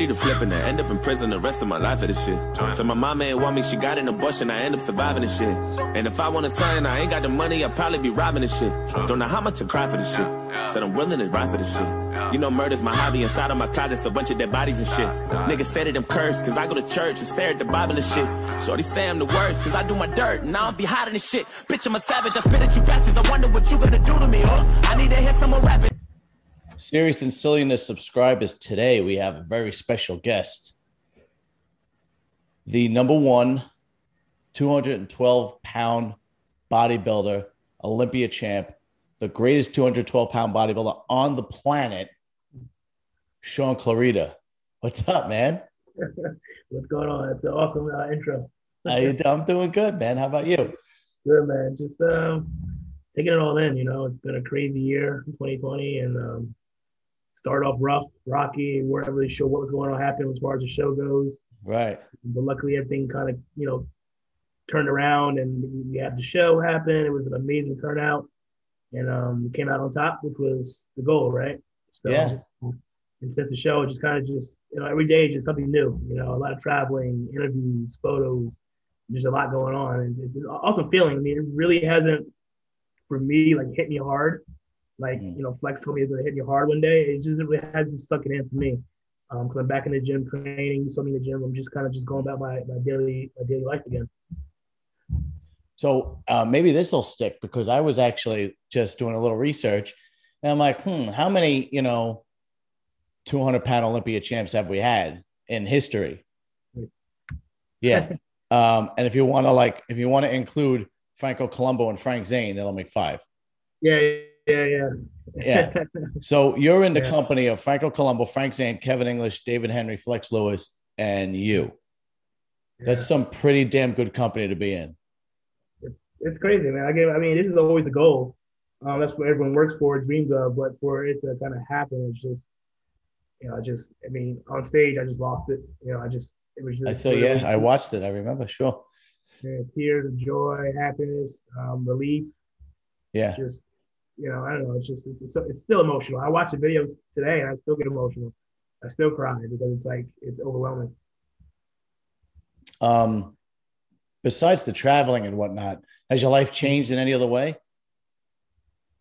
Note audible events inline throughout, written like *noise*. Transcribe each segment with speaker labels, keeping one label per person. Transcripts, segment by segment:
Speaker 1: ready to flip and I end up in prison the rest of my life for this shit. So my mama ain't want me, she got an abortion, I end up surviving this shit. And if I want a son, I ain't got the money, I'll probably be robbing this shit. Don't know how much I cry for this shit. Said I'm willing to ride for this shit. You know murder's my hobby, inside of my closet's a bunch of dead bodies and shit. Niggas said that I'm cursed, cause I go to church and stare at the Bible and shit. Shorty say I'm the worst, cause I do my dirt, and I don't be hiding this shit. Bitch, I'm a savage, I spit at you bastards, I wonder what you gonna do to me, huh? I need to hear someone rapping.
Speaker 2: Serious and Silliness subscribers, today we have a very special guest. The number one 212 pound bodybuilder, Olympia champ, the greatest 212 pound bodybuilder on the planet, Shaun Clarida. What's up, man? *laughs*
Speaker 3: What's going on? It's an awesome uh, intro.
Speaker 2: How you I'm doing good, man. How about you?
Speaker 3: Good man. Just um, taking it all in. You know, it's been a crazy year, 2020, and um, started off rough, rocky. We weren't really sure what was going to happen as far as the show goes.
Speaker 2: Right.
Speaker 3: But luckily, everything kind of you know turned around, and we had the show happen. It was an amazing turnout, and um, we came out on top, which was the goal, right? So,
Speaker 2: Yeah.
Speaker 3: And since the show, just kind of just you know every day just something new. You know, a lot of traveling, interviews, photos. There's a lot going on, and it's an awesome feeling. I mean, it really hasn't for me like hit me hard. Like
Speaker 2: Mm.
Speaker 3: you know, Flex told me it's gonna hit you hard one day. It just really hasn't stuck it in for me. Um, because I'm back in the gym training. You saw me in the gym. I'm just kind of just going about my, my daily my daily life again.
Speaker 2: So uh, maybe this will stick because I was actually just doing a little research and I'm like, hmm, how many, you know, 200 pound Olympia champs have we had in history? Yeah. *laughs* um, and if you want to like, if you want to include Franco Columbu and Frank Zane, that'll make five.
Speaker 3: Yeah, yeah, yeah.
Speaker 2: Yeah. *laughs* So you're in the
Speaker 3: Yeah.
Speaker 2: company of Franco Columbu, Frank Zane, Kevin English, David Henry, Flex Lewis, and you. That's some pretty damn good company to be in.
Speaker 3: it's it's crazy, man. I I mean, this is always the goal. Um, that's what everyone works for, dreams of. But for it to kind of happen, it's just, you know, I just, I mean, on stage, I just lost it. You know, I just, it was just.
Speaker 2: I saw, yeah, I watched it. I remember. Sure.
Speaker 3: yeah, tears of joy, happiness, um, relief.
Speaker 2: Yeah.
Speaker 3: Just, you know, I don't know. It's just, it's, it's, it's still emotional. I watch the videos today, and I still get emotional. I still cry because it's like it's overwhelming.
Speaker 2: Um, besides the traveling and whatnot, has your life changed in any other way?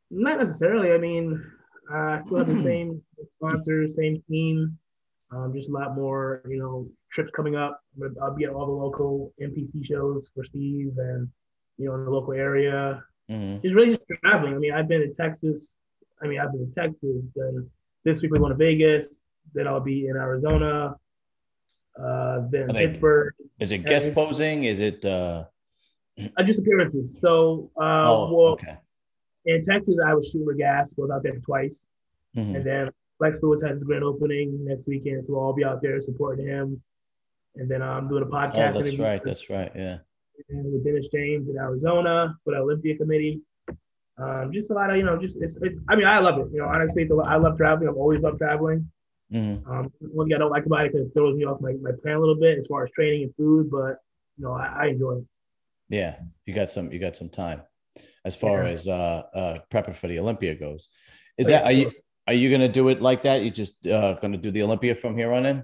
Speaker 3: Not necessarily. I mean, uh, I still have the *clears throat* same sponsors, same team. Um, just a lot more, you know, trips coming up. I'll be at all the local NPC shows for Steve, and you know, in the local area.
Speaker 2: Mhm.
Speaker 3: It's really just traveling. I mean, I've been in Texas. I mean, I've been in Texas. Then this week we're going to Vegas. Then I'll be in Arizona. Uh, then
Speaker 2: they-
Speaker 3: Pittsburgh.
Speaker 2: Is it guest posing? Is it? Uh,
Speaker 3: Uh, just appearances. So, uh,
Speaker 2: oh,
Speaker 3: well,
Speaker 2: okay.
Speaker 3: in Texas, I was shooting gas. Was out there twice.
Speaker 2: Mhm.
Speaker 3: And then Flex Lewis has his grand opening next weekend, so I'll be out there supporting him. And then I'm doing a
Speaker 2: Oh,
Speaker 3: podcast
Speaker 2: that's right. That's right. Yeah.
Speaker 3: With Dennis James in Arizona for the Olympia Committee. Um, just a lot of you know, just it's, it's. I mean, I love it. You know, honestly, it's a lot, I love traveling. I've always loved traveling.
Speaker 2: Mhm.
Speaker 3: Um, one thing I don't like about it because it throws me off my, my plan a little bit as far as training and food, but you know, I, I enjoy it.
Speaker 2: Yeah. You got some. You got some time. As far
Speaker 3: Yeah.
Speaker 2: as uh, uh, prepping for the Olympia goes, is
Speaker 3: Oh,
Speaker 2: that are you are you going to do it like that? You just uh, going to do the Olympia from here on in?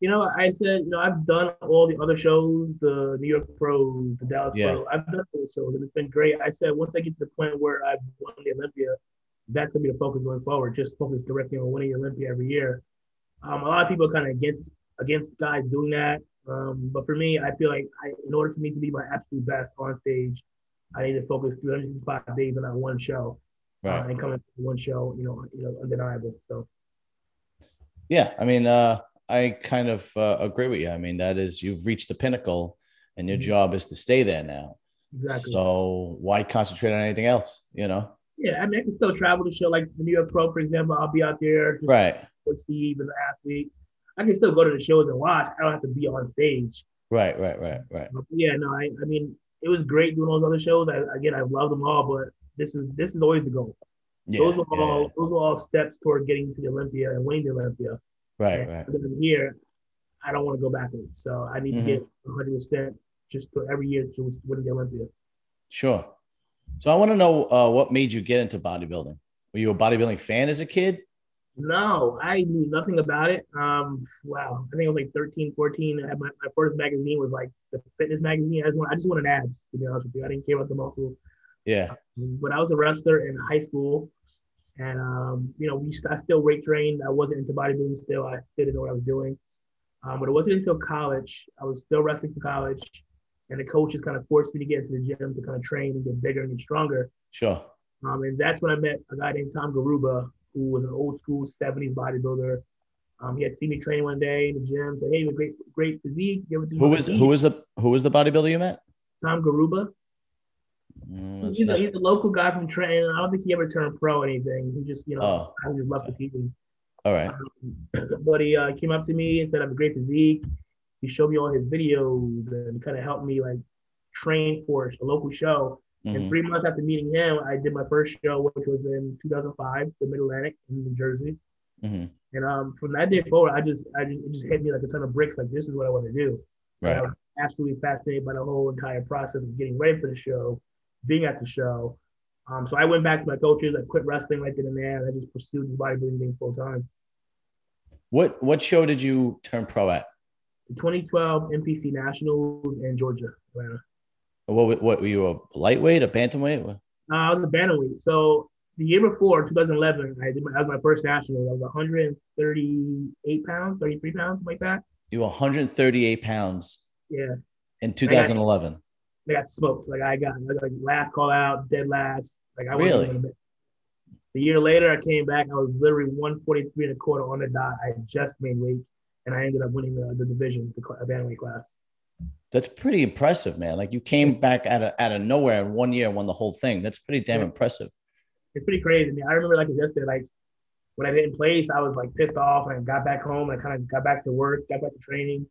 Speaker 3: You know, I said, you know, I've done all the other shows, the New York Pro, the Dallas
Speaker 2: Yeah.
Speaker 3: Pro. I've done those shows, and it's been great. I said once I get to the point where I've won the Olympia, that's gonna be the focus going forward. Just focus directly on winning the Olympia every year. Um, a lot of people are kind of against against guys doing that, um, but for me, I feel like I, in order for me to be my absolute best on stage, I need to focus 365 days on that one show, uh,
Speaker 2: Right.
Speaker 3: and come into one show, you know, you know, undeniable. So.
Speaker 2: Yeah, I mean, uh, I kind of uh, agree with you. I mean, that is you've reached the pinnacle, and your
Speaker 3: Mhm.
Speaker 2: job is to stay there now.
Speaker 3: Exactly.
Speaker 2: So why concentrate on anything else? You know,
Speaker 3: Yeah, I mean, I can still travel to show like the New York Pro, for example. I'll be out there just
Speaker 2: right,
Speaker 3: with Steve and the athletes. I can still go to the shows and watch. I don't have to be on stage.
Speaker 2: right, right, right, right.
Speaker 3: But yeah, no, I, I mean, it was great doing those other shows. I, again, I love them all, but this is this is always the goal.
Speaker 2: Yeah,
Speaker 3: those were all
Speaker 2: yeah.
Speaker 3: those were all steps toward getting to the Olympia and winning the Olympia.
Speaker 2: Right,
Speaker 3: And
Speaker 2: right.
Speaker 3: I'm here, I don't want to go backwards. So I need
Speaker 2: Mhm.
Speaker 3: to get 100 percent just to every year to win the Olympia.
Speaker 2: Sure. So I want to know uh, what made you get into bodybuilding. Were you a bodybuilding fan as a kid?
Speaker 3: No, I knew nothing about it. Um, wow, I think I was like 13, 14. I had my, my first magazine was like the fitness magazine. I just, want, I just wanted abs, to be honest with you. I didn't care about the muscles.
Speaker 2: Yeah.
Speaker 3: But I was a wrestler in high school, and um, you know, we I still weight trained. I wasn't into bodybuilding still. I still didn't know what I was doing. Um, but it wasn't until college. I was still wrestling for college, and the coaches kind of forced me to get into the gym to kind of train and get bigger and get stronger.
Speaker 2: Sure.
Speaker 3: Um, and that's when I met a guy named Tom Garuba, who was an old school 70s bodybuilder. Um, he had seen me train one day in the gym. Said, "Hey, you great, great physique."
Speaker 2: Who was who was the who was the bodybuilder you met?
Speaker 3: Tom Garuba. Mm, he's, a, he's, a, local guy from Trenton. I don't think he ever turned pro or anything. He just, you know, oh. I just left the team.
Speaker 2: All right.
Speaker 3: Um, but he uh, came up to me and said, I have a great physique. He showed me all his videos and kind of helped me like train for a local show. Mm-hmm. And three months after meeting him, I did my first show, which was in 2005, the Mid Atlantic in New Jersey.
Speaker 2: Mm-hmm.
Speaker 3: And um, from that day forward, I just, I just, it just hit me like a ton of bricks. Like this is what I want to do.
Speaker 2: Right.
Speaker 3: I was absolutely fascinated by the whole entire process of getting ready for the show, being at the show. Um, so I went back to my coaches. I quit wrestling right then and there, and I just pursued the bodybuilding thing full time.
Speaker 2: What what show did you turn pro at?
Speaker 3: The 2012 NPC Nationals in Georgia, Atlanta.
Speaker 2: What what were you a lightweight, a bantamweight? Uh,
Speaker 3: I was a bantamweight. So the year before, 2011, I did my, that was my first national. I was 138 pounds, 33 pounds, like that.
Speaker 2: You were 138 pounds.
Speaker 3: Yeah.
Speaker 2: In 2011.
Speaker 3: I got, smoked. Like I got, like last call out, dead last. Like I
Speaker 2: really.
Speaker 3: A year later, I came back. I was literally 143 and a quarter on the dot. I just made weight, and I ended up winning the, the division, the bantamweight class.
Speaker 2: That's pretty impressive, man. Like you came back out of out of nowhere in one year and won the whole thing. That's pretty damn yeah. impressive.
Speaker 3: It's pretty crazy. I, mean, I remember like yesterday, like when I didn't place, I was like pissed off and I got back home. And I kind of got back to work, got back to training,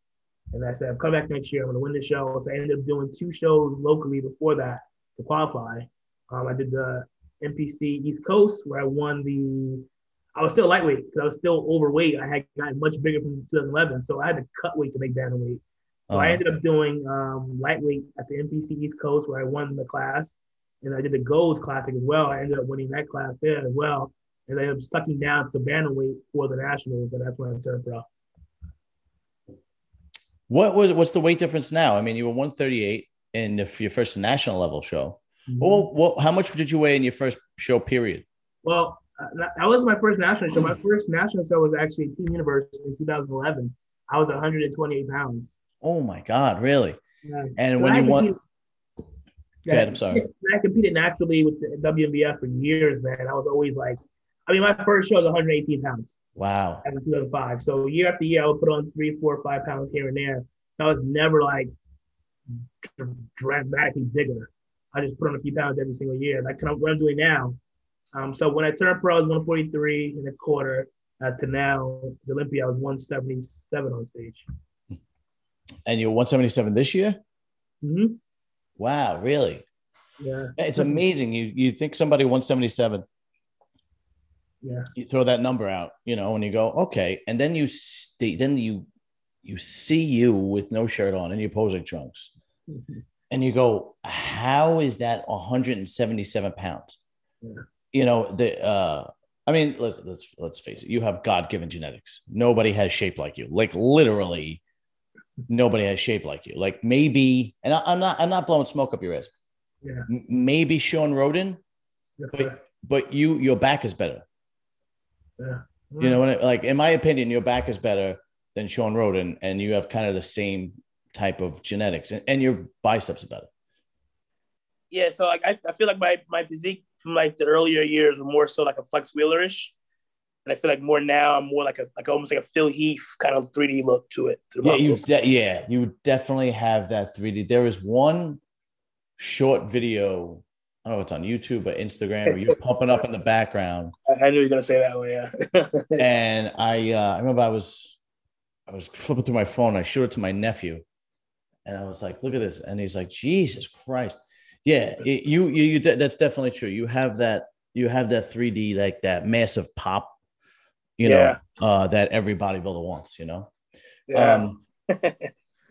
Speaker 3: and I said, "I'll come back next year. I'm going to win the show." So I ended up doing two shows locally before that to qualify. Um, I did the NPC East Coast where I won the. I was still lightweight because I was still overweight. I had gotten much bigger from 2011, so I had to cut weight to make bantamweight. So uh-huh. I ended up doing um, lightweight at the NPC East Coast where I won the class, and I did the Gold Classic as well. I ended up winning that class there as well, and I ended up sucking down to bantamweight for the nationals, and that's when I turned pro.
Speaker 2: What was what's the weight difference now? I mean, you were 138 in the, your first national level show. Mm-hmm. Well, well, how much did you weigh in your first show period?
Speaker 3: Well, uh, that was my first national show. My first national show was actually Team Universe in 2011. I was 128 pounds.
Speaker 2: Oh my God, really? Yeah. And when I you won,
Speaker 3: yeah, ahead, I'm sorry. I competed naturally with the WNBF for years, man. I was always like, I mean, my first show was 118 pounds.
Speaker 2: Wow.
Speaker 3: 2005. So year after year, I would put on three, four, five pounds here and there. I was never like dramatically bigger. I just put on a few pounds every single year. Like kind of what I'm doing now. Um, so when I turned pro, I was 143 and a quarter. Uh, to now, the Olympia, I was 177 on stage.
Speaker 2: And you're 177 this year?
Speaker 3: Mm-hmm.
Speaker 2: Wow, really?
Speaker 3: Yeah.
Speaker 2: It's amazing. You you think somebody 177.
Speaker 3: Yeah.
Speaker 2: You throw that number out, you know, and you go, okay. And then you stay, then you you see you with no shirt on and your posing trunks. Mm-hmm. And you go, how is that 177 pounds?
Speaker 3: Yeah.
Speaker 2: You know, the uh I mean, let's let's let's face it, you have God-given genetics. Nobody has shape like you. Like literally nobody has shape like you. Like maybe, and I, am not, I'm not blowing smoke up your ass.
Speaker 3: Yeah.
Speaker 2: M- maybe Shawn Rhoden, but, but you, your back is better.
Speaker 3: Yeah.
Speaker 2: You know, when like in my opinion, your back is better than Shawn Rhoden, and you have kind of the same type of genetics, and, and your biceps are better.
Speaker 3: Yeah, so like I, I feel like my my physique from like the earlier years were more so like a flex wheelerish. And I feel like more now, I'm more like a like almost like a Phil Heath kind of 3D look to it. To
Speaker 2: yeah, you de- yeah, you definitely have that 3D. There is one short video. I don't know it's on YouTube or Instagram, where you're *laughs* pumping up in the background.
Speaker 3: I knew you were gonna say that way,
Speaker 2: yeah. *laughs* and I, uh, I remember I was, I was flipping through my phone. I showed it to my nephew, and I was like, "Look at this!" And he's like, "Jesus Christ!" Yeah, it, you, you, you. That's definitely true. You have that. You have that 3D, like that massive pop you know, yeah. uh, that every bodybuilder wants, you know.
Speaker 3: Yeah. Um, *laughs*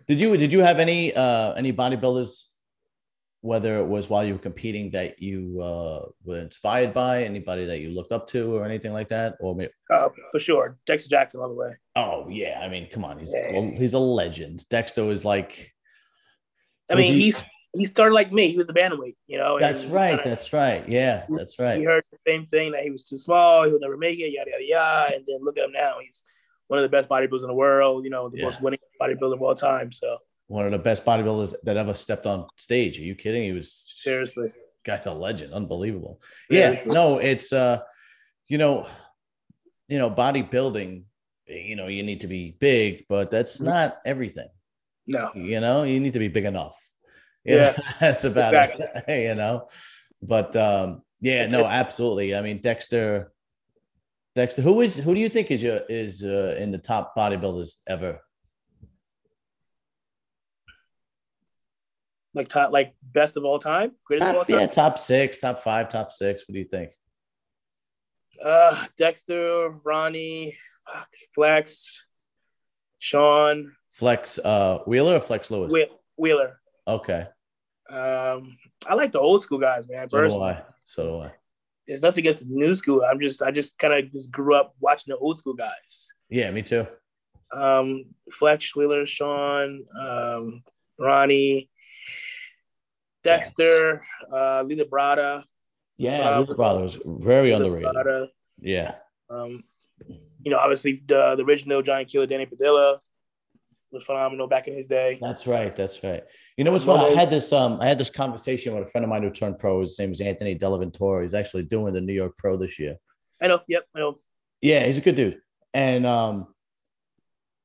Speaker 2: did you did you have any uh, any bodybuilders whether it was while you were competing that you uh, were inspired by anybody that you looked up to or anything like that? Or maybe...
Speaker 3: uh, for sure. Dexter jackson all the way.
Speaker 2: Oh yeah. I mean come on. He's yeah. he's a legend. Dexter was like
Speaker 3: i mean he... he's he started like me. He was a bantamweight you know
Speaker 2: that's right. kinda, that's right. Yeah that's right.
Speaker 3: he heard the same thing that he was too small he would never make it yada yada yada. And then look at him now. He's one of the best bodybuilders in the world you know the yeah. most winning bodybuilder of all time. So
Speaker 2: one of the best bodybuilders that ever stepped on stage. Are you kidding? He was
Speaker 3: seriously
Speaker 2: guy's a legend, unbelievable. Yeah, no, it's uh, you know, you know, bodybuilding. You know, you need to be big, but that's mm-hmm. not everything.
Speaker 3: No,
Speaker 2: you know, you need to be big enough. You yeah, know, *laughs* that's about exactly. it. *laughs* You know, but um, yeah, no, absolutely. I mean, Dexter. Dexter, who is who do you think is your is uh, in the top bodybuilders ever?
Speaker 3: Like top like best of all time, greatest
Speaker 2: top,
Speaker 3: of all time.
Speaker 2: Yeah, top six, top five, top six. What do you think?
Speaker 3: Uh, Dexter, Ronnie, Flex, Sean.
Speaker 2: Flex uh Wheeler or Flex Lewis?
Speaker 3: Wheeler.
Speaker 2: Okay.
Speaker 3: Um, I like the old school guys, man.
Speaker 2: So do I. So do I.
Speaker 3: There's nothing against the new school. I'm just I just kind of just grew up watching the old school guys.
Speaker 2: Yeah, me too.
Speaker 3: Um, Flex, Wheeler, Sean, um, Ronnie, Dexter, uh, Lee Labrada.
Speaker 2: Yeah, um, Lee Labrada was very underrated. Labrada. Yeah.
Speaker 3: Um, you know, obviously the the original giant killer Danny Padilla was phenomenal back in his day.
Speaker 2: That's right. That's right. You know what's funny? I had this um I had this conversation with a friend of mine who turned pro. His name is Anthony Delaventura. He's actually doing the New York Pro this year.
Speaker 3: I know. Yep. I know.
Speaker 2: Yeah, he's a good dude. And um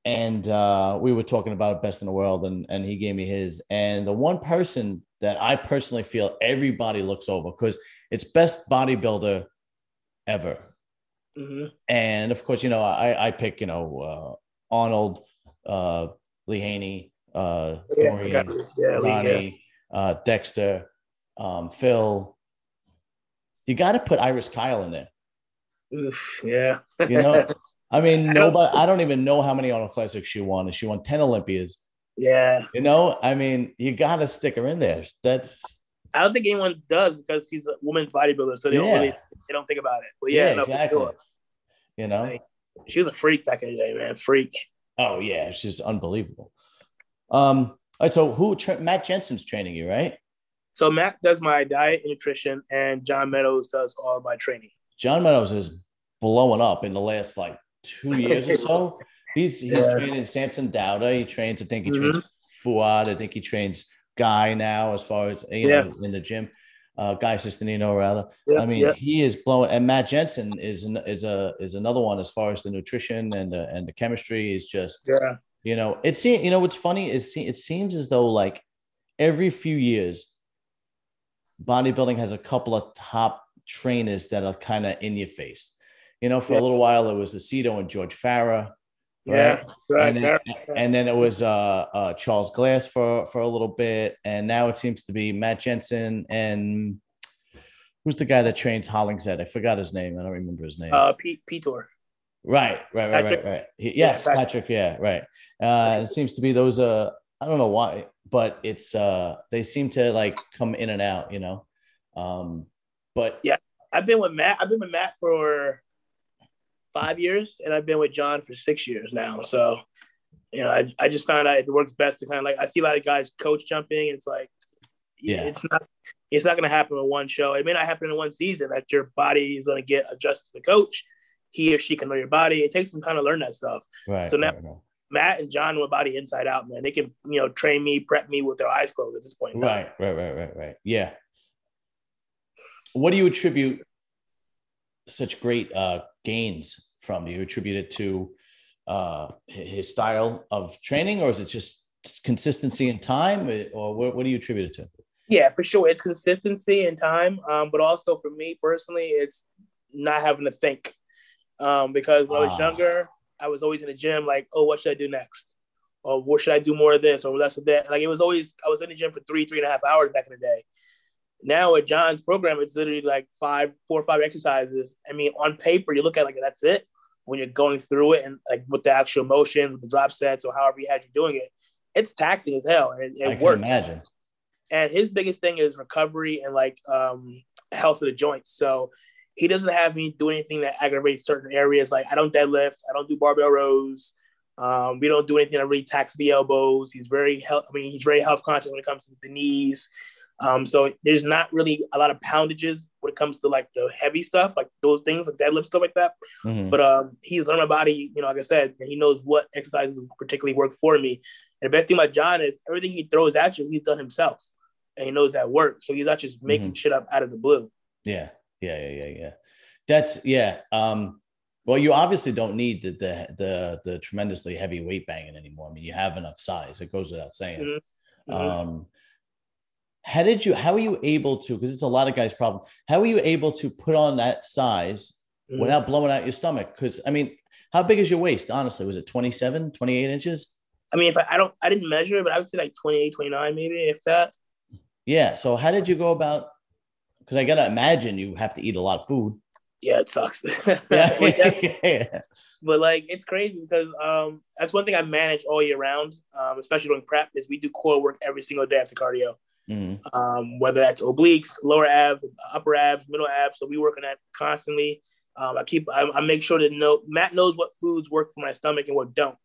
Speaker 2: and uh we were talking about best in the world and and he gave me his and the one person that I personally feel everybody looks over because it's best bodybuilder ever. Mm-hmm. And of course, you know, I, I pick, you know, uh, Arnold, uh, Lee Haney, uh, yeah, Dorian, yeah, Ronnie, yeah. uh, Dexter, um, Phil. You got to put Iris Kyle in there.
Speaker 3: Oof, yeah.
Speaker 2: you know, *laughs* I mean, nobody, I don't even know how many Arnold Classics she won. She won 10 Olympias.
Speaker 3: Yeah.
Speaker 2: You know, I mean, you got to stick her in there. That's.
Speaker 3: I don't think anyone does because she's a woman's bodybuilder, so they don't really they don't think about it. But yeah, yeah no, exactly. Sure.
Speaker 2: You know, like,
Speaker 3: she was a freak back in the day, man. Freak.
Speaker 2: Oh yeah, she's unbelievable. Um. All right, so who tra- Matt Jensen's training you, right?
Speaker 3: So Matt does my diet and nutrition, and John Meadows does all my training.
Speaker 2: John Meadows is blowing up in the last like two years or so. He's he's yeah. training Samson Dauda. He trains. I think he mm-hmm. trains Fouad. I think he trains Guy now, as far as you yeah. know, in the gym. Uh, Guy Cisternino, rather. Yeah, I mean, he is blowing. And Matt Jensen is an, is a is another one as far as the nutrition and the and the chemistry is just.
Speaker 3: Yeah.
Speaker 2: You know, it seems. You know, what's funny is it seems as though like every few years, bodybuilding has a couple of top trainers that are kind of in your face. You know, for yeah. a little while it was Aceto and George Farah.
Speaker 3: Right? Yeah, right.
Speaker 2: And then, and then it was uh, uh, Charles Glass for for a little bit, and now it seems to be Matt Jensen and who's the guy that trains Hollingshead? I forgot his name. I don't remember his name.
Speaker 3: Uh, Pete Peter.
Speaker 2: Right, right, right, Patrick. right, right. He, yes, yeah, Patrick. Patrick. Yeah, right. Uh, it seems to be those. Uh, I don't know why, but it's uh, they seem to like come in and out. You know, um, but
Speaker 3: yeah, I've been with Matt. I've been with Matt for five years, and I've been with John for six years now. So, you know, I, I just found out it works best to kind of like I see a lot of guys coach jumping. And it's like, yeah, it's not it's not going to happen in one show. It may not happen in one season that your body is going to get adjusted to the coach. He or she can know your body. It takes some time to learn that stuff.
Speaker 2: Right.
Speaker 3: So now.
Speaker 2: Right, right.
Speaker 3: Matt and John know body inside out, man. They can, you know, train me, prep me with their eyes closed at this point.
Speaker 2: Right, right, right, right, right. Yeah. What do you attribute such great uh, gains from? Do you attribute it to uh, his style of training, or is it just consistency and time, or what, what do you attribute it to?
Speaker 3: Yeah, for sure, it's consistency and time, um, but also for me personally, it's not having to think. Um, because when I was ah. younger, I was always in the gym, like, oh, what should I do next? Or what should I do more of this or less of that? Like it was always, I was in the gym for three, three and a half hours back in the day. Now at John's program, it's literally like five, four or five exercises. I mean, on paper, you look at like that's it when you're going through it and like with the actual motion, with the drop sets or however you had you doing it, it's taxing as hell. And it, it
Speaker 2: I
Speaker 3: works.
Speaker 2: imagine.
Speaker 3: and his biggest thing is recovery and like um, health of the joints. So he doesn't have me do anything that aggravates certain areas. Like I don't deadlift, I don't do barbell rows. Um, we don't do anything that really taxes the elbows. He's very health. I mean, he's very health conscious when it comes to the knees. Um, so there's not really a lot of poundages when it comes to like the heavy stuff, like those things, like deadlift stuff like that. Mm-hmm. But um, he's learned my body, you know, like I said, and he knows what exercises particularly work for me. And the best thing about John is everything he throws at you, he's done himself, and he knows that works. So he's not just making mm-hmm. shit up out of the blue.
Speaker 2: Yeah, yeah, yeah, yeah, yeah. That's yeah. Um, well, you obviously don't need the, the the the, tremendously heavy weight banging anymore. I mean, you have enough size. It goes without saying. Mm-hmm. mm-hmm. Um, how did you? How are you able to? Because it's a lot of guys' problem. How are you able to put on that size mm-hmm. without blowing out your stomach? Because I mean, how big is your waist? Honestly, was it 27, 28 inches?
Speaker 3: I mean, if I, I don't, I didn't measure it, but I would say like 28, 29, maybe if that.
Speaker 2: Yeah. So how did you go about? Because I gotta imagine you have to eat a lot of food
Speaker 3: yeah, it sucks. *laughs* *laughs* yeah. But like it's crazy because um that's one thing I manage all year round, um, especially during prep, is we do core work every single day after cardio. Mm-hmm. Um, whether that's obliques, lower abs, upper abs, middle abs. So we work on that constantly. Um, I keep I, I, make sure to know Matt knows what foods work for my stomach and what don't.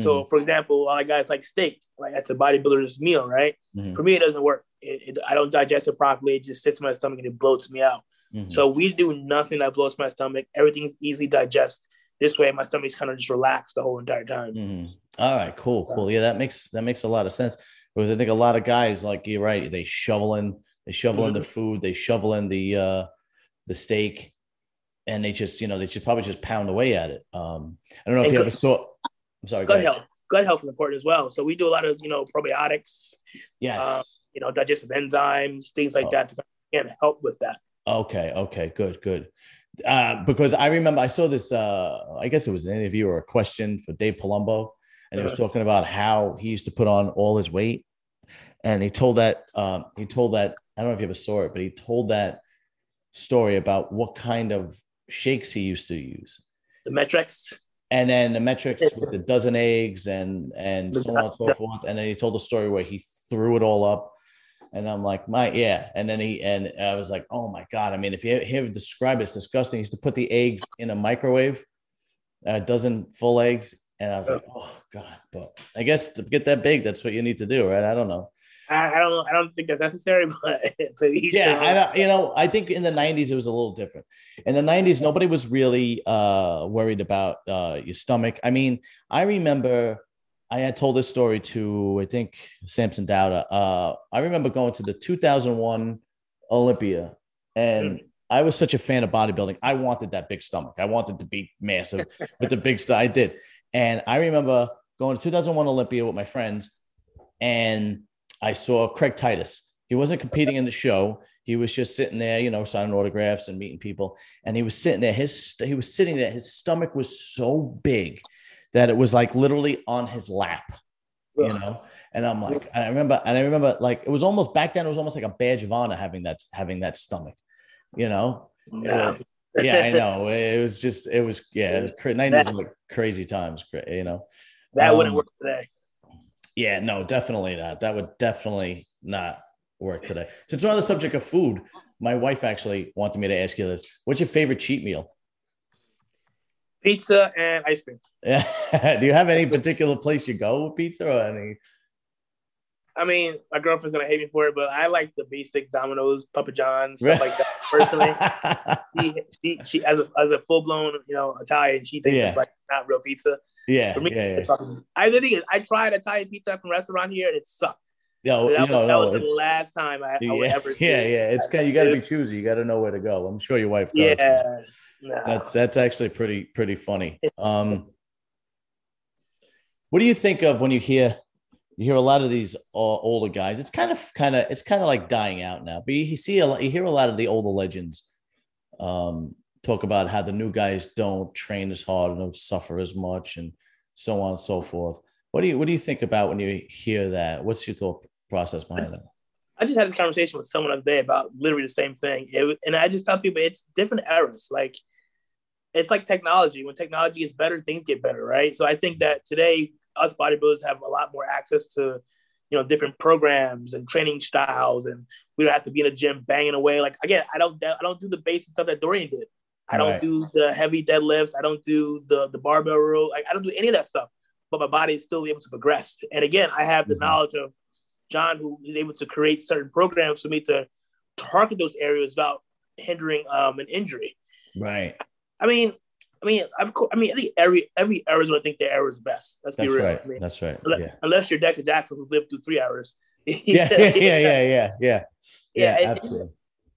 Speaker 3: So, mm-hmm. for example, a lot of guys like steak, like that's a bodybuilder's meal, right? Mm-hmm. For me, it doesn't work. It, it, I don't digest it properly. It just sits in my stomach and it bloats me out. Mm-hmm. So we do nothing that blows my stomach. Everything's easily digest. This way, my stomach's kind of just relaxed the whole entire time.
Speaker 2: Mm-hmm. All right, cool, cool. Yeah, that makes that makes a lot of sense because I think a lot of guys, like you're right, they shovel in, they shovel in the mm-hmm. food, they shovel in the uh, the steak, and they just you know they just probably just pound away at it. Um, I don't know and if you good, ever saw. I'm sorry.
Speaker 3: Gut health, gut health is important as well. So we do a lot of you know probiotics.
Speaker 2: Yes. Uh,
Speaker 3: you know digestive enzymes, things like oh. that to can help with that.
Speaker 2: Okay. Okay. Good. Good. Uh, because I remember I saw this. Uh, I guess it was an interview or a question for Dave Palumbo, and he was uh-huh. talking about how he used to put on all his weight, and he told that um, he told that I don't know if you ever saw it, but he told that story about what kind of shakes he used to use.
Speaker 3: The Met-Rx.
Speaker 2: And then the Met-Rx with the dozen eggs and and so on and so forth. And then he told the story where he threw it all up and I'm like, my yeah. And then he and I was like, oh my god. I mean, if you hear describe it, it's disgusting. He used to put the eggs in a microwave, a dozen full eggs, and I was like, oh god. But I guess to get that big, that's what you need to do, right? I don't know.
Speaker 3: I, I don't. I don't think that's necessary, *laughs* but,
Speaker 2: but yeah, I don't, you know, I think in the '90s it was a little different. In the '90s, nobody was really uh, worried about uh, your stomach. I mean, I remember I had told this story to I think Samson Dauda. Uh, I remember going to the 2001 Olympia, and mm. I was such a fan of bodybuilding. I wanted that big stomach. I wanted to be massive *laughs* with the big stuff. I did, and I remember going to 2001 Olympia with my friends, and I saw Craig Titus. He wasn't competing in the show. He was just sitting there, you know, signing autographs and meeting people. And he was sitting there. His he was sitting there. His stomach was so big that it was like literally on his lap, you know. And I'm like, and I remember, and I remember, like it was almost back then. It was almost like a badge of honor having that having that stomach, you know. Yeah, yeah, I know. It was just, it was, yeah, *laughs* nineties like crazy times, you know.
Speaker 3: That um, wouldn't work today.
Speaker 2: Yeah, no, definitely not. That would definitely not work today. Since we're on the subject of food, my wife actually wanted me to ask you this: What's your favorite cheat meal?
Speaker 3: pizza and ice cream.
Speaker 2: Yeah. *laughs* Do you have any particular place you go with pizza or any?
Speaker 3: I mean, my girlfriend's gonna hate me for it, but I like the basic Domino's, Papa John's, stuff like that. *laughs* Personally, she, she, she, as a as a full blown, you know, Italian, she thinks yeah. it's like not real pizza.
Speaker 2: Yeah, for me, yeah,
Speaker 3: yeah. I did I tried Italian pizza from a restaurant here, and it sucked. Yo, so that, was, that was the last time I,
Speaker 2: yeah,
Speaker 3: I would ever. *laughs*
Speaker 2: Yeah, yeah, it's kind. You got to be choosy. You got to know where to go. I'm sure your wife
Speaker 3: does. Yeah,
Speaker 2: no. That that's actually pretty pretty funny. Um, what do you think of when you hear you hear a lot of these uh, older guys? It's kind of kind of it's kind of like dying out now. But you see a lot, you hear a lot of the older legends um, talk about how the new guys don't train as hard and don't suffer as much, and so on and so forth. What do you what do you think about when you hear that? What's your thought process behind that?
Speaker 3: I just had this conversation with someone the other day about literally the same thing. It, and I just tell people it's different eras. Like it's like technology. When technology is better, things get better, right? So I think that today us bodybuilders have a lot more access to you know, different programs and training styles, and we don't have to be in a gym banging away. Like again, I don't I don't do the basic stuff that Dorian did. I don't right. do the heavy deadlifts. I don't do the the barbell row. Like I don't do any of that stuff. But my body is still able to progress. And again, I have the mm-hmm. knowledge of John, who is able to create certain programs for me to target those areas without hindering um, an injury.
Speaker 2: Right.
Speaker 3: I mean, I mean, of course, I mean, I think every every era is going to think their era is best. Let's
Speaker 2: That's
Speaker 3: be real.
Speaker 2: Right.
Speaker 3: I mean,
Speaker 2: That's right.
Speaker 3: Unless,
Speaker 2: yeah.
Speaker 3: unless you're Dexter Jackson, who lived through three hours.
Speaker 2: yeah, *laughs* *laughs* yeah, yeah, yeah, yeah, yeah. Yeah, absolutely.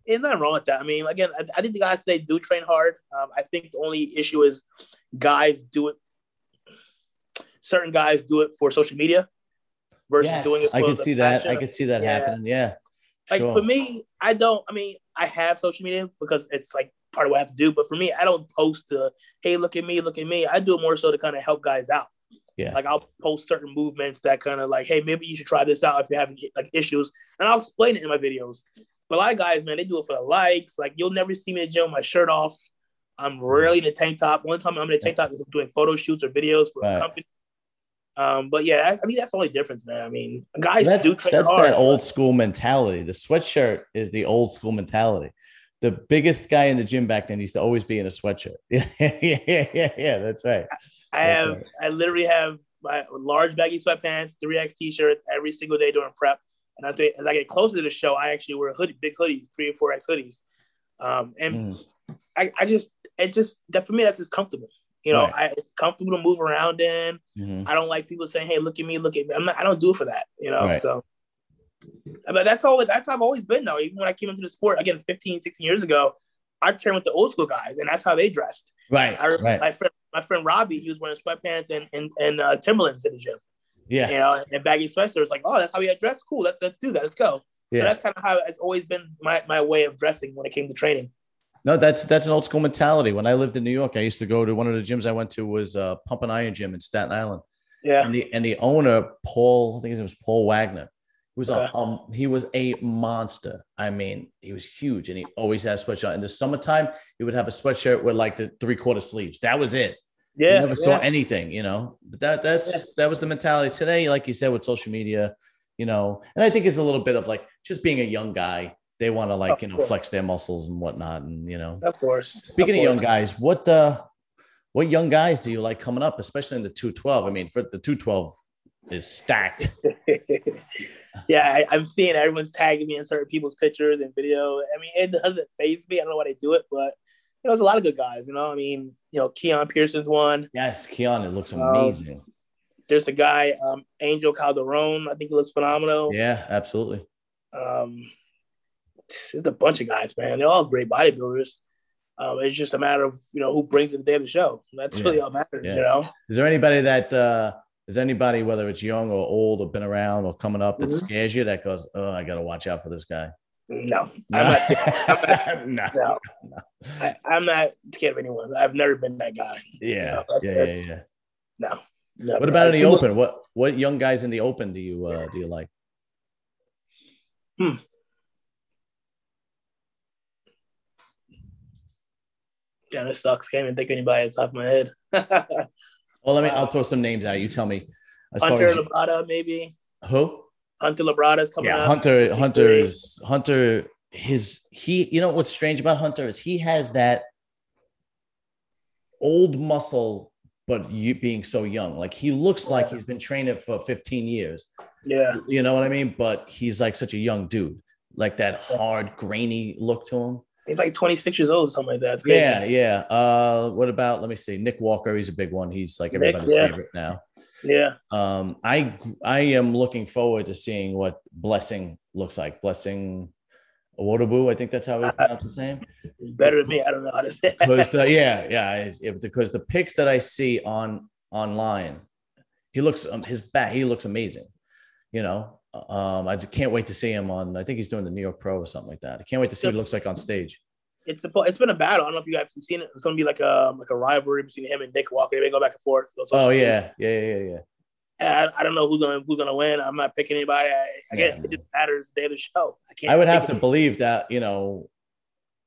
Speaker 3: There's nothing wrong with that. I mean, again, I, I think the guys today do train hard. Um, I think the only issue is guys do it. Certain guys do it for social media
Speaker 2: versus yes, doing it. I can see that. I can see that yeah. happening. Yeah.
Speaker 3: Like sure. for me, I don't. I mean, I have social media because it's like part of what I have to do. But for me, I don't post to, hey, look at me, look at me. I do it more so to kind of help guys out.
Speaker 2: Yeah.
Speaker 3: Like I'll post certain movements that kind of like, hey, maybe you should try this out if you're having like issues, and I'll explain it in my videos. But a lot of guys, man, they do it for the likes. Like you'll never see me in the gym with my shirt off. I'm rarely in a tank top. One time I'm in a tank top is doing photo shoots or videos for right. a company. Um, but yeah, I, mean that's the only difference, man. I mean, guys that, do train
Speaker 2: That's
Speaker 3: hard,
Speaker 2: that old school mentality. The sweatshirt is the old school mentality. The biggest guy in the gym back then used to always be in a sweatshirt. *laughs* yeah, yeah, yeah, yeah. That's right.
Speaker 3: I have, right. I literally have my large baggy sweatpants, three X t-shirts every single day during prep. And I think as I get closer to the show, I actually wear a hoodie, big hoodies, three or four X hoodies. Um, and mm. I, I just, it just that for me, that's just comfortable. You know, right. I comfortable to move around in. Mm-hmm. I don't like people saying, "Hey, look at me, look at me." I'm not. I don't do it for that. You know, right. so. But that's all. That's how I've always been. Though, even when I came into the sport again, 15, 16 years ago, I trained with the old school guys, and that's how they dressed.
Speaker 2: Right.
Speaker 3: I
Speaker 2: right.
Speaker 3: my friend, my friend Robbie, he was wearing sweatpants and and, and uh, Timberlands in the gym.
Speaker 2: Yeah.
Speaker 3: You know, and baggy sweatshirts. Like, oh, that's how we had dressed. Cool. Let's let's do that. Let's go. Yeah. So that's kind of how it's always been my my way of dressing when it came to training.
Speaker 2: No, that's that's an old school mentality. When I lived in New York, I used to go to one of the gyms I went to was uh, Pump and Iron Gym in Staten Island.
Speaker 3: Yeah,
Speaker 2: and the and the owner Paul, I think his name was Paul Wagner. He was a um, he was a monster. I mean, he was huge, and he always had a sweatshirt. In the summertime, he would have a sweatshirt with like the three quarter sleeves. That was it.
Speaker 3: Yeah,
Speaker 2: never
Speaker 3: yeah.
Speaker 2: saw anything, you know. But that that's yeah. just that was the mentality today. Like you said, with social media, you know, and I think it's a little bit of like just being a young guy they want to like of you know course. flex their muscles and whatnot and you know
Speaker 3: of course
Speaker 2: speaking
Speaker 3: of,
Speaker 2: of young guys what uh what young guys do you like coming up especially in the 212 i mean for the 212 is stacked *laughs*
Speaker 3: yeah I, am seeing everyone's tagging me in certain people's pictures and video i mean it doesn't phase me i don't know why they do it but you know, there's a lot of good guys you know i mean you know Keone Pearson's one
Speaker 2: yes Keone it looks um, amazing um,
Speaker 3: there's a guy um angel calderon i think he looks phenomenal
Speaker 2: yeah absolutely
Speaker 3: um it's a bunch of guys, man. They're all great bodybuilders. Um, it's just a matter of you know who brings it the day of the show. That's yeah. really all matters. Yeah. You know.
Speaker 2: Is there anybody that uh, is anybody whether it's young or old or been around or coming up that mm-hmm. scares you that goes, oh, I got to watch out for this guy.
Speaker 3: No, no. I'm not. I'm *laughs* *laughs* not no, no. I, am not scared of anyone. I've never been that guy.
Speaker 2: Yeah, you know, yeah, yeah, yeah.
Speaker 3: No.
Speaker 2: Never. What about in the open? What what young guys in the open do you uh, do you like?
Speaker 3: Hmm. It sucks. Can't even think of anybody at the top of my head. *laughs*
Speaker 2: well, let me. I'll throw some names out. You tell me.
Speaker 3: As Hunter as, maybe.
Speaker 2: Who?
Speaker 3: Hunter Labrada is coming.
Speaker 2: Yeah, up. Hunter. Hunter is Hunter. His he. You know what's strange about Hunter is he has that old muscle, but you being so young. Like he looks like he's been training for 15 years.
Speaker 3: Yeah.
Speaker 2: You know what I mean? But he's like such a young dude, like that hard, grainy look to him.
Speaker 3: He's like 26 years old, something like that.
Speaker 2: Yeah, yeah. Uh, what about? Let me see. Nick Walker. He's a big one. He's like everybody's Nick, yeah. favorite now.
Speaker 3: Yeah.
Speaker 2: Um, I I am looking forward to seeing what Blessing looks like. Blessing Awodibu, I think that's how we pronounce his name.
Speaker 3: It's better than me. I don't know how to say.
Speaker 2: The, yeah, yeah, it, because the pics that I see on online, he looks um, his back. He looks amazing. You know, um, I can't wait to see him on. I think he's doing the New York Pro or something like that. I can't wait to see what he looks like on stage.
Speaker 3: It's a, it's been a battle. I don't know if you guys have seen it. It's gonna be like a like a rivalry between him and Nick Walker. They go back and forth.
Speaker 2: oh yeah. yeah, yeah, yeah,
Speaker 3: yeah. I, I, don't know who's gonna who's gonna win. I'm not picking anybody. I, guess yeah. it just matters the day of the show.
Speaker 2: I can't. I would have to believe that you know,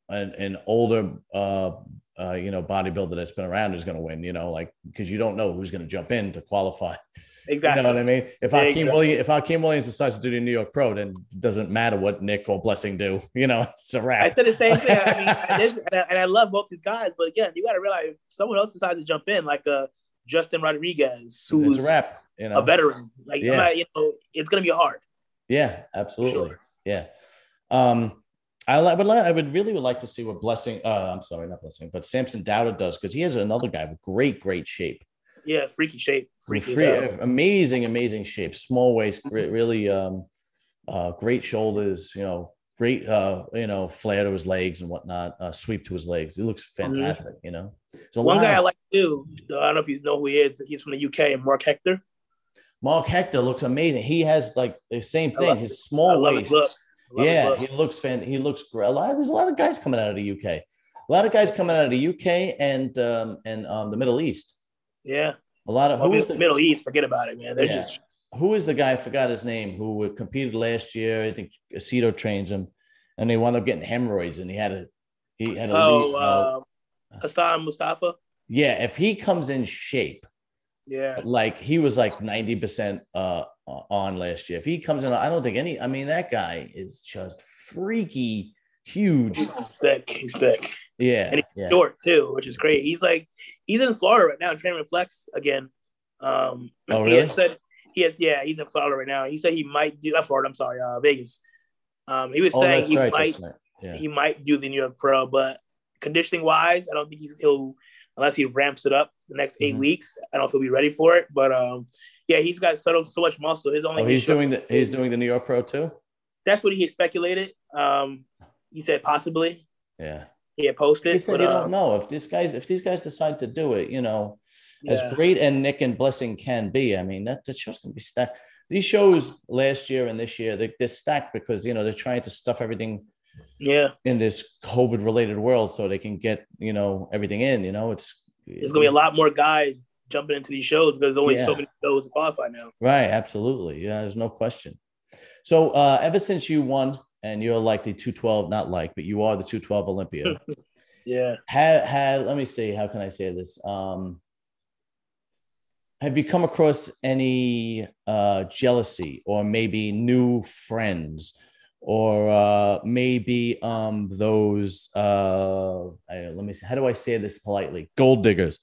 Speaker 2: an an older uh, uh, you know bodybuilder that's been around is going to win. You know, like because you don't know who's going to jump in to qualify
Speaker 3: Exactly.
Speaker 2: You know what I mean? If Akim
Speaker 3: exactly.
Speaker 2: Williams, if Akim Williams decides to do the New York Pro, then it doesn't matter what Nick or Blessing do. *laughs* You know, it's a wrap.
Speaker 3: I said the same thing. I mean, *laughs* and, this- and, I, and I love both these guys, but again, you got to realize if someone else decides to jump in, like uh, Justin Rodriguez, who's
Speaker 2: It's a wrap. You know,
Speaker 3: a veteran, like
Speaker 2: Yeah.
Speaker 3: not- you know, it's gonna be hard.
Speaker 2: Yeah, absolutely.
Speaker 3: Sure.
Speaker 2: Yeah. Um, I would li- I would really would like to see what Blessing. Uh, I'm sorry, not Blessing, but Samson Dauda does because he has another guy with great, great shape.
Speaker 3: Yeah, freaky shape. Freaky
Speaker 2: Free- amazing, amazing shape. Small waist, re- really, um, uh, great shoulders. You know, great, uh, you know, flare to his legs and whatnot. Uh, sweep to his legs. He looks fantastic. You know, there's a
Speaker 3: One guy I
Speaker 2: of-
Speaker 3: like too. I don't know if you know who he is. He's from the UK. Mark Hector.
Speaker 2: Mark Hector looks amazing. He has like the same thing. His
Speaker 3: I
Speaker 2: small waist.
Speaker 3: his look. I love his
Speaker 2: Yeah, he looks fan. He looks great. A lot. Of, There's a lot of guys coming out of the UK. A lot of guys coming out of the UK and um, and um, the Middle East.
Speaker 3: Yeah.
Speaker 2: A lot of
Speaker 3: Well,
Speaker 2: who is the
Speaker 3: Middle East, forget about it, man. They're
Speaker 2: Yeah.
Speaker 3: just
Speaker 2: who is the guy? I forgot his name. Who competed last year? I think Aceto trains him, and they wound up getting hemorrhoids, and he had a he had a
Speaker 3: oh,
Speaker 2: lead- uh,
Speaker 3: uh, Hassan Mustafa.
Speaker 2: yeah. If he comes in shape,
Speaker 3: Yeah,
Speaker 2: like he was like ninety percent uh on last year. If he comes in, I don't think any. I mean, that guy is just freaky huge.
Speaker 3: he's thick. He's thick.
Speaker 2: Yeah,
Speaker 3: And he's
Speaker 2: yeah.
Speaker 3: Short too, which is great. He's like he's in Florida right now, training with Flex again. Um,
Speaker 2: Oh,
Speaker 3: he
Speaker 2: really?
Speaker 3: had said he has, yeah, he's in Florida right now. He said he might do not Florida. I'm sorry, uh, Vegas. Um, he was
Speaker 2: Oh,
Speaker 3: saying he
Speaker 2: right.
Speaker 3: might
Speaker 2: right. Yeah.
Speaker 3: he might do the New York Pro, but conditioning wise, I don't think he's, he'll unless he ramps it up the next 8
Speaker 2: Mhm.
Speaker 3: weeks. I don't know if he'll be ready for it, but um, yeah, he's got so so much muscle. His only
Speaker 2: Oh, he's doing the he's doing the New York Pro too.
Speaker 3: That's what he speculated. Um, he said possibly
Speaker 2: Yeah.
Speaker 3: He had posted,
Speaker 2: He said
Speaker 3: but
Speaker 2: you
Speaker 3: uh,
Speaker 2: don't know if these guys if these guys decide to do it. You know, as great and Nick and Blessing can be. I mean, that the show's gonna be stacked. These shows last year and this year they, they're stacked because you know they're trying to stuff everything
Speaker 3: yeah,
Speaker 2: in this COVID related world so they can get you know everything in. You know, it's
Speaker 3: there's gonna be a lot more guys jumping into these shows because there's only so many shows to qualify now.
Speaker 2: Right, absolutely. Yeah, there's no question. So uh, ever since you won and you're like the 212, not like, but you are the 212 Olympia. *laughs*
Speaker 3: Yeah.
Speaker 2: had had let me see how can i say this um have you come across any uh jealousy or maybe new friends or uh maybe um those uh I, let me see how do i say this politely gold diggers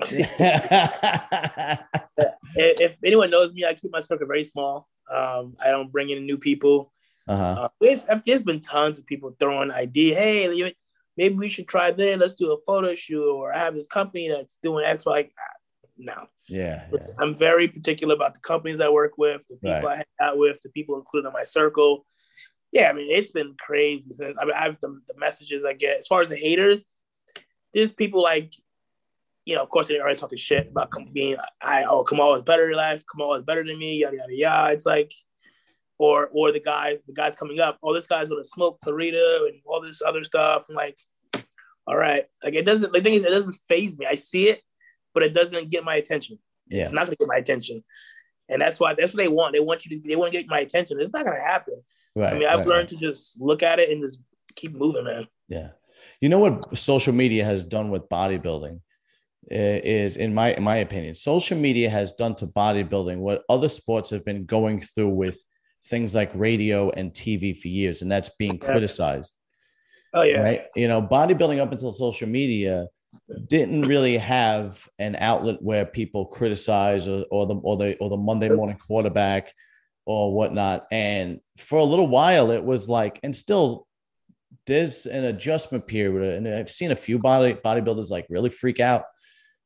Speaker 3: If *laughs* if anyone knows me, I keep my circle very small. Um, I don't bring in new people.
Speaker 2: Uh-huh
Speaker 3: Uh, there's been tons of people throwing idea. Hey, maybe we should try this. Let's do a photo shoot, or I have this company that's doing X. Like, no,
Speaker 2: yeah, yeah
Speaker 3: I'm very particular about the companies I work with, the people
Speaker 2: Right.
Speaker 3: I hang out with, the people included in my circle. Yeah, I mean, it's been crazy. Since I mean, I've the, the messages I get as far as the haters. There's people like, you know, of course, they're always talking shit about being, I oh, Kamal is better than life. Kamal is better than me. Yada yada yada. It's like, or or the guy, the guys coming up. Oh, this guy's gonna smoke Clarida and all this other stuff. I'm like, all right, like it doesn't. The thing is, it doesn't phase me. I see it, but it doesn't get my attention.
Speaker 2: yeah
Speaker 3: It's not going to get my attention. And that's why that's what they want. They want you to they want to get my attention. It's not going to happen.
Speaker 2: right
Speaker 3: I mean, I've
Speaker 2: right,
Speaker 3: learned to just look at it and just keep moving, man.
Speaker 2: Yeah. You know what social media has done with bodybuilding is in my in my opinion, social media has done to bodybuilding what other sports have been going through with things like radio and TV for years and that's being criticized,
Speaker 3: Oh yeah,
Speaker 2: right? You know, bodybuilding up until social media didn't really have an outlet where people criticize or, or the or the or the Monday morning quarterback or whatnot. And for a little while, it was like, and still there's an adjustment period. And I've seen a few body bodybuilders like really freak out,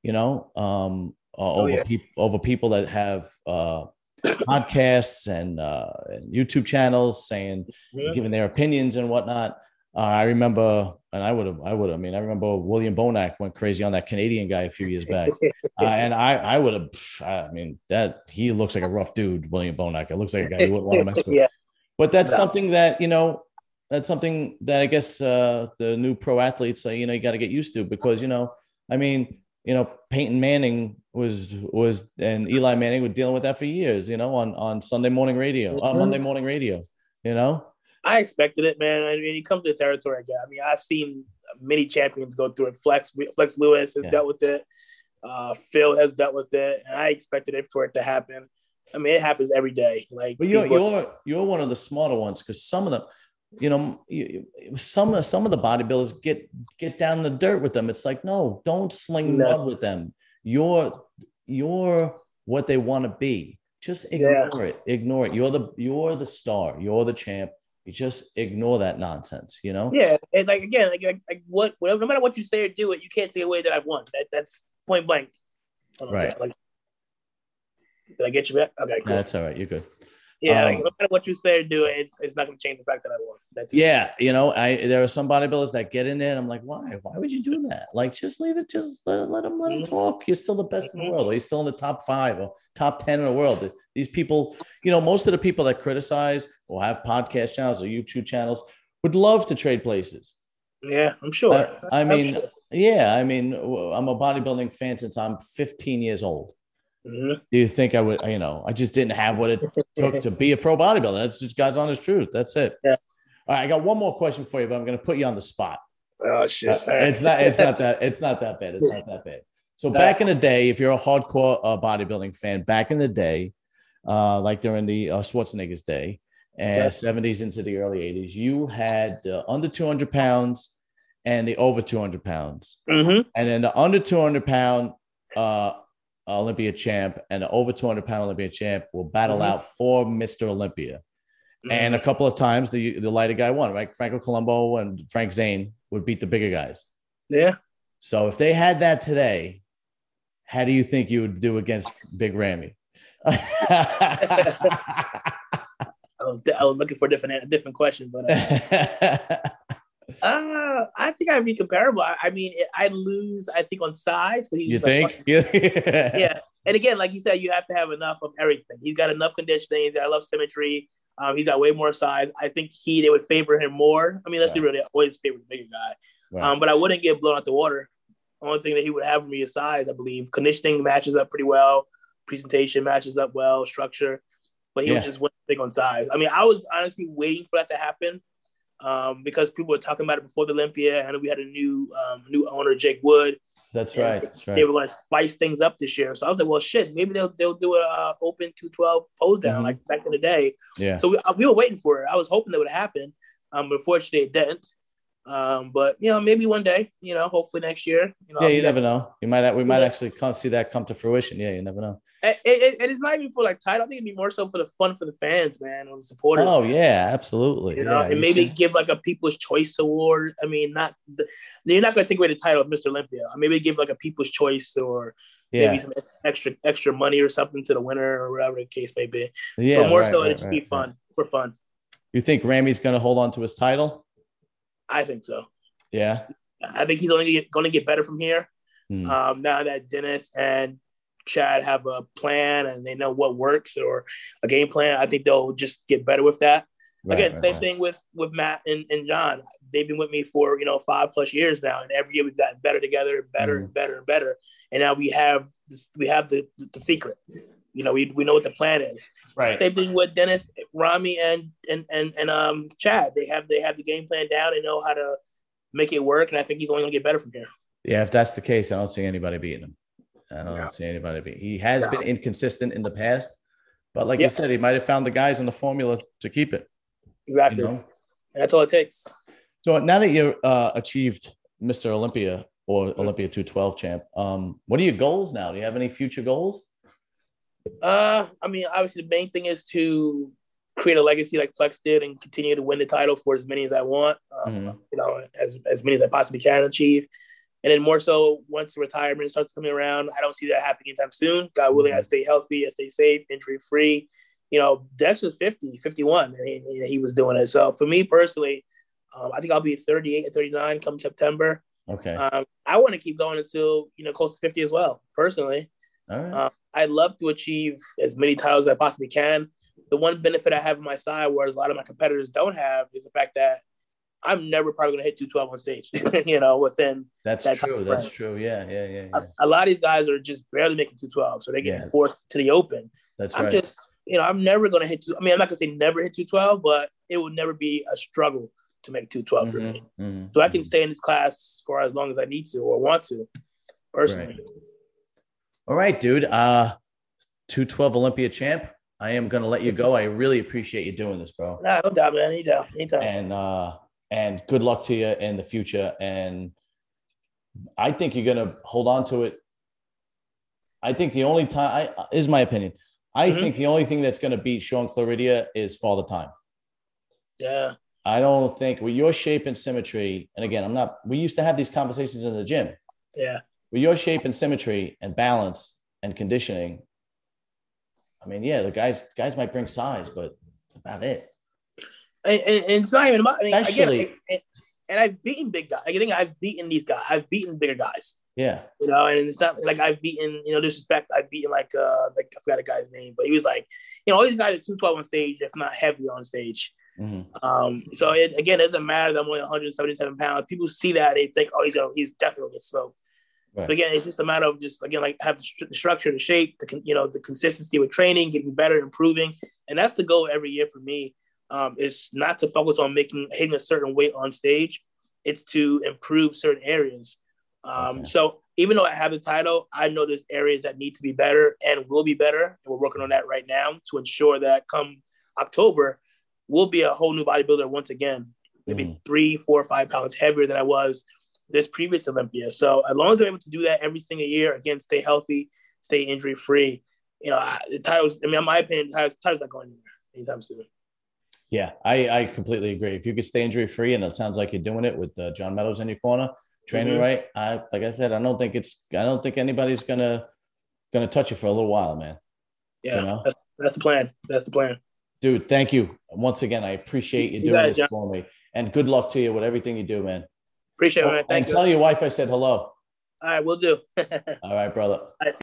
Speaker 2: you know, um, uh, over
Speaker 3: yeah.
Speaker 2: people over people that have uh, podcasts and, uh, and YouTube channels saying
Speaker 3: Yeah.
Speaker 2: giving their opinions and whatnot. Uh, I remember, and I would have, I would. I mean, I remember William Bonac went crazy on that Canadian guy a few years back, *laughs* uh, and I, I would have. I mean, that he looks like a rough dude, William Bonac. It looks like a guy you wouldn't want to mess *laughs* with.
Speaker 3: yeah,
Speaker 2: But that's
Speaker 3: No.
Speaker 2: something that you know, that's something that I guess uh, the new pro athletes, say, you know, you got to get used to because you know, I mean, you know, Peyton Manning was was and Eli Manning were dealing with that for years, you know, on on Sunday morning radio, on
Speaker 3: Mhm.
Speaker 2: Monday morning radio, you know.
Speaker 3: I expected it, man. I mean, you come to the territory again. I mean, I've seen many champions go through it. Flex, Flex Lewis has
Speaker 2: Yeah.
Speaker 3: dealt with it. Uh, Phil has dealt with it, and I expected it for it to happen. I mean, it happens every day. Like,
Speaker 2: But you're
Speaker 3: people-
Speaker 2: you're you're one of the smarter ones because some of them, you know, some of some of the bodybuilders get get down the dirt with them. It's like, no, don't sling
Speaker 3: No.
Speaker 2: mud with them. You're you're what they want to be. Just
Speaker 3: Yeah.
Speaker 2: ignore it. Ignore it. You're the you're the star. You're the champ. You just ignore that nonsense. You know.
Speaker 3: yeah, and like again, like, like, like what, whatever, no matter what you say or do, it you can't take away that I've won. That that's point blank. Hold on a
Speaker 2: Right.
Speaker 3: Like, did I get you back? Okay, cool.
Speaker 2: That's all right. You're good.
Speaker 3: Yeah,
Speaker 2: um,
Speaker 3: like, no matter what you say or do, it's it's not going to change the fact that I won. That's it.
Speaker 2: Yeah, you know, I there are some bodybuilders that get in there, and I'm like, why? Why would you do that? Like, just leave it. Just let let them let them
Speaker 3: Mhm.
Speaker 2: talk. You're still the best in the
Speaker 3: Mhm.
Speaker 2: world. He's still in the top five or top ten in the world. These people, you know, most of the people that criticize or have podcast channels or YouTube channels would love to trade places.
Speaker 3: yeah, I'm sure.
Speaker 2: Uh, I
Speaker 3: I'm
Speaker 2: mean,
Speaker 3: sure.
Speaker 2: yeah, I mean, I'm a bodybuilding fan since I'm 15 years old.
Speaker 3: Mhm.
Speaker 2: Do you think I would? You know, I just didn't have what it took to be a pro bodybuilder. That's just God's honest truth. That's it.
Speaker 3: Yeah.
Speaker 2: All right, I got one more question for you, but I'm going to put you on the spot.
Speaker 3: Oh shit!
Speaker 2: Uh, it's not. It's not that. It's not that bad. It's not that bad. So back in the day, if you're a hardcore uh, bodybuilding fan, back in the day, uh, like during the uh, Schwarzenegger's day, and
Speaker 3: Yeah.
Speaker 2: 70s into the early 80s, you had the under 200 pounds and the over 200 pounds,
Speaker 3: hmm
Speaker 2: and then the under 200 pound uh, Olympia champ and the over 200 pound Olympia champ will battle
Speaker 3: Mhm.
Speaker 2: out for Mr. Olympia. And a couple of times the the lighter guy won, right? Franco Columbu and Frank Zane would beat the bigger guys.
Speaker 3: yeah,
Speaker 2: So if they had that today, how do you think you would do against Big Ramy? *laughs*
Speaker 3: I was I was looking for a different different question, but uh, *laughs* uh, I think I'd be comparable. I, I mean, I lose. I think on size, but he's
Speaker 2: you
Speaker 3: just like,
Speaker 2: think? *laughs* yeah.
Speaker 3: yeah. And again, like you said, you have to have enough of everything. He's got enough conditioning. He's got enough symmetry. Um, he's got way more size. I think he they would favor him more. I mean, let's be real. They always favor the bigger guy.
Speaker 2: Right.
Speaker 3: Um, but I wouldn't get blown out the water. The only thing that he would have for me is size. I believe conditioning matches up pretty well. Presentation matches up well. Structure, but he
Speaker 2: Yeah.
Speaker 3: was just went big on size. I mean, I was honestly waiting for that to happen um, because people were talking about it before the Olympia. and we had a new um, new owner, Jake Wood.
Speaker 2: That's right. That's right.
Speaker 3: They were going to spice things up this year. So I was like, well, shit, maybe they'll they'll do a uh, open two twelve pose down
Speaker 2: Mhm.
Speaker 3: like back in the day.
Speaker 2: Yeah.
Speaker 3: So we, uh, we were waiting for it. I was hoping that would happen. Um, but unfortunately, it didn't. Um, but you know, maybe one day. You know, hopefully next year. You know,
Speaker 2: Yeah, you never know. You might we might
Speaker 3: Yeah.
Speaker 2: actually come see that come to fruition. Yeah, you never know.
Speaker 3: And, and, and it's not even for like title. I think it'd be more so for the fun for the fans, man, or the supporters.
Speaker 2: Oh yeah, absolutely.
Speaker 3: You know,
Speaker 2: yeah,
Speaker 3: and
Speaker 2: you
Speaker 3: maybe
Speaker 2: can-
Speaker 3: give like a People's Choice Award. I mean, not the, you're not going to take away the title of Mr. Olympia. I maybe give like a People's Choice or
Speaker 2: yeah,
Speaker 3: maybe some extra extra money or something to the winner or whatever the case may be.
Speaker 2: yeah.
Speaker 3: but more
Speaker 2: right,
Speaker 3: so,
Speaker 2: right,
Speaker 3: it'd just
Speaker 2: right,
Speaker 3: be fun for fun.
Speaker 2: You think Ramy's going to hold on to his title?
Speaker 3: I think so.
Speaker 2: Yeah.
Speaker 3: I think he's only going to get better from here.
Speaker 2: Hmm.
Speaker 3: Um, now that Dennis and Chad have a plan and they know what works or a game plan, I think they'll just get better with that.
Speaker 2: Right,
Speaker 3: Again,
Speaker 2: right,
Speaker 3: same
Speaker 2: right.
Speaker 3: thing with with Matt and, and John. They've been with me for you know five plus years now, and every year we've gotten better together, better
Speaker 2: Mhm.
Speaker 3: and better and better. And now we have this, we have the the secret. You know, we, we know what the plan is.
Speaker 2: Right.
Speaker 3: Same thing with Dennis, Ramy, and and and and um Chad. They have they have the game plan down. They know how to make it work, and I think he's only gonna get better from here.
Speaker 2: Yeah, if that's the case, I don't see anybody beating him. I don't
Speaker 3: Yeah.
Speaker 2: see anybody beat. He has
Speaker 3: Yeah.
Speaker 2: been inconsistent in the past, but like
Speaker 3: Yeah.
Speaker 2: you said, he might have found the guys in the formula to keep it.
Speaker 3: Exactly.
Speaker 2: You know.
Speaker 3: And that's all it takes.
Speaker 2: So now that you uh, achieved Mr. Olympia or Olympia 212 champ, um, what are your goals now? Do you have any future goals?
Speaker 3: Uh, I mean, obviously the main thing is to create a legacy like Flex did and continue to win the title for as many as I want. Um,
Speaker 2: Mhm.
Speaker 3: You know, as as many as I possibly can achieve. And then more so, once retirement starts coming around, I don't see that happening anytime soon. God willing, I stay healthy, I stay safe, injury free. You know, Dex was 50, 51, and he, he- he was doing it. So for me personally, um, I think I'll be 38 and 39 come September.
Speaker 2: Okay.
Speaker 3: Um, I want to keep going until, you know, close to 50 as well, personally.
Speaker 2: All right.
Speaker 3: Uh, I'd love to achieve as many titles as I possibly can. The one benefit I have on my side, whereas a lot of my competitors don't have, is the fact that I'm never probably going to hit 212 on stage. *laughs* you know, within
Speaker 2: that's
Speaker 3: that's
Speaker 2: true. That's true. Yeah. Yeah. Yeah. yeah.
Speaker 3: a, a lot of these guys are just barely making 212, so they get
Speaker 2: Yeah.
Speaker 3: forced to the open.
Speaker 2: That's
Speaker 3: I'm
Speaker 2: right.
Speaker 3: just, you know, I'm never going to hit two. I mean, I'm not going to say never hit 212, but it will never be a struggle to make 212 for me.
Speaker 2: Mhm,
Speaker 3: So I can
Speaker 2: mhm.
Speaker 3: stay in this class for as long as I need to or want to, personally.
Speaker 2: All right, dude. Uh, 212 Olympia champ. I am gonna let you go. I really appreciate you doing this, bro.
Speaker 3: Nah, no doubt, man. Anytime, anytime.
Speaker 2: And uh, and good luck to you in the future. And I think you're gonna hold on to it. I think the only time I is my opinion. I
Speaker 3: Mhm.
Speaker 2: think the only thing that's gonna beat Shaun Clarida is Father Time.
Speaker 3: yeah,
Speaker 2: I don't think with your shape and symmetry, and again, I'm not, we used to have these conversations in the gym.
Speaker 3: yeah.
Speaker 2: With your shape and symmetry and balance and conditioning, I mean, yeah, the guys guys might bring size, but it's about it.
Speaker 3: And, and, and it's not even about. I mean,
Speaker 2: Especially-
Speaker 3: again, and, and I've beaten big guys. I think I've beaten these guys. I've beaten bigger guys.
Speaker 2: Yeah.
Speaker 3: You know, and it's not like I've beaten. You know, disrespect. I've beaten like uh, like I forgot a guy's name, but he was like, you know, all these guys are two twelve on stage, if not heavier on stage.
Speaker 2: Mhm.
Speaker 3: Um, so it, again, it doesn't matter that I'm only 177 pounds. People see that they think, oh, he's gonna, he's definitely gonna get smoked.
Speaker 2: Right.
Speaker 3: But again, it's just a matter of just again like have the, structure, the shape, the you know the consistency with training, getting better, improving, and that's the goal every year for me. Um, is not to focus on making hitting a certain weight on stage. It's to improve certain areas. Um,
Speaker 2: Okay.
Speaker 3: So even though I have the title, I know there's areas that need to be better and will be better, and we're working on that right now to ensure that come October, we'll be a whole new bodybuilder once again. Maybe
Speaker 2: Mhm.
Speaker 3: three, four, or five pounds heavier than I was this previous Olympia. So as long as I'm able to do that every single year, again, stay healthy, stay injury free. You know, I, the titles. I mean, in my opinion, the titles, titles not going anywhere anytime soon.
Speaker 2: Yeah, I, I completely agree. If you could stay injury free, and it sounds like you're doing it with uh, John Meadows in your corner, training
Speaker 3: Mhm.
Speaker 2: right. I like I said, I don't think it's I don't think anybody's gonna gonna touch you for a little while, man.
Speaker 3: Yeah,
Speaker 2: You know?
Speaker 3: that's, that's the plan. That's the plan.
Speaker 2: Dude, thank you once again. I appreciate you
Speaker 3: You
Speaker 2: doing
Speaker 3: it,
Speaker 2: this
Speaker 3: John.
Speaker 2: for me, and good luck to you with everything you do, man.
Speaker 3: Appreciate it,
Speaker 2: and
Speaker 3: Thank you.
Speaker 2: tell your wife I said hello.
Speaker 3: All right, we'll do. *laughs*
Speaker 2: All right, brother.
Speaker 3: All right,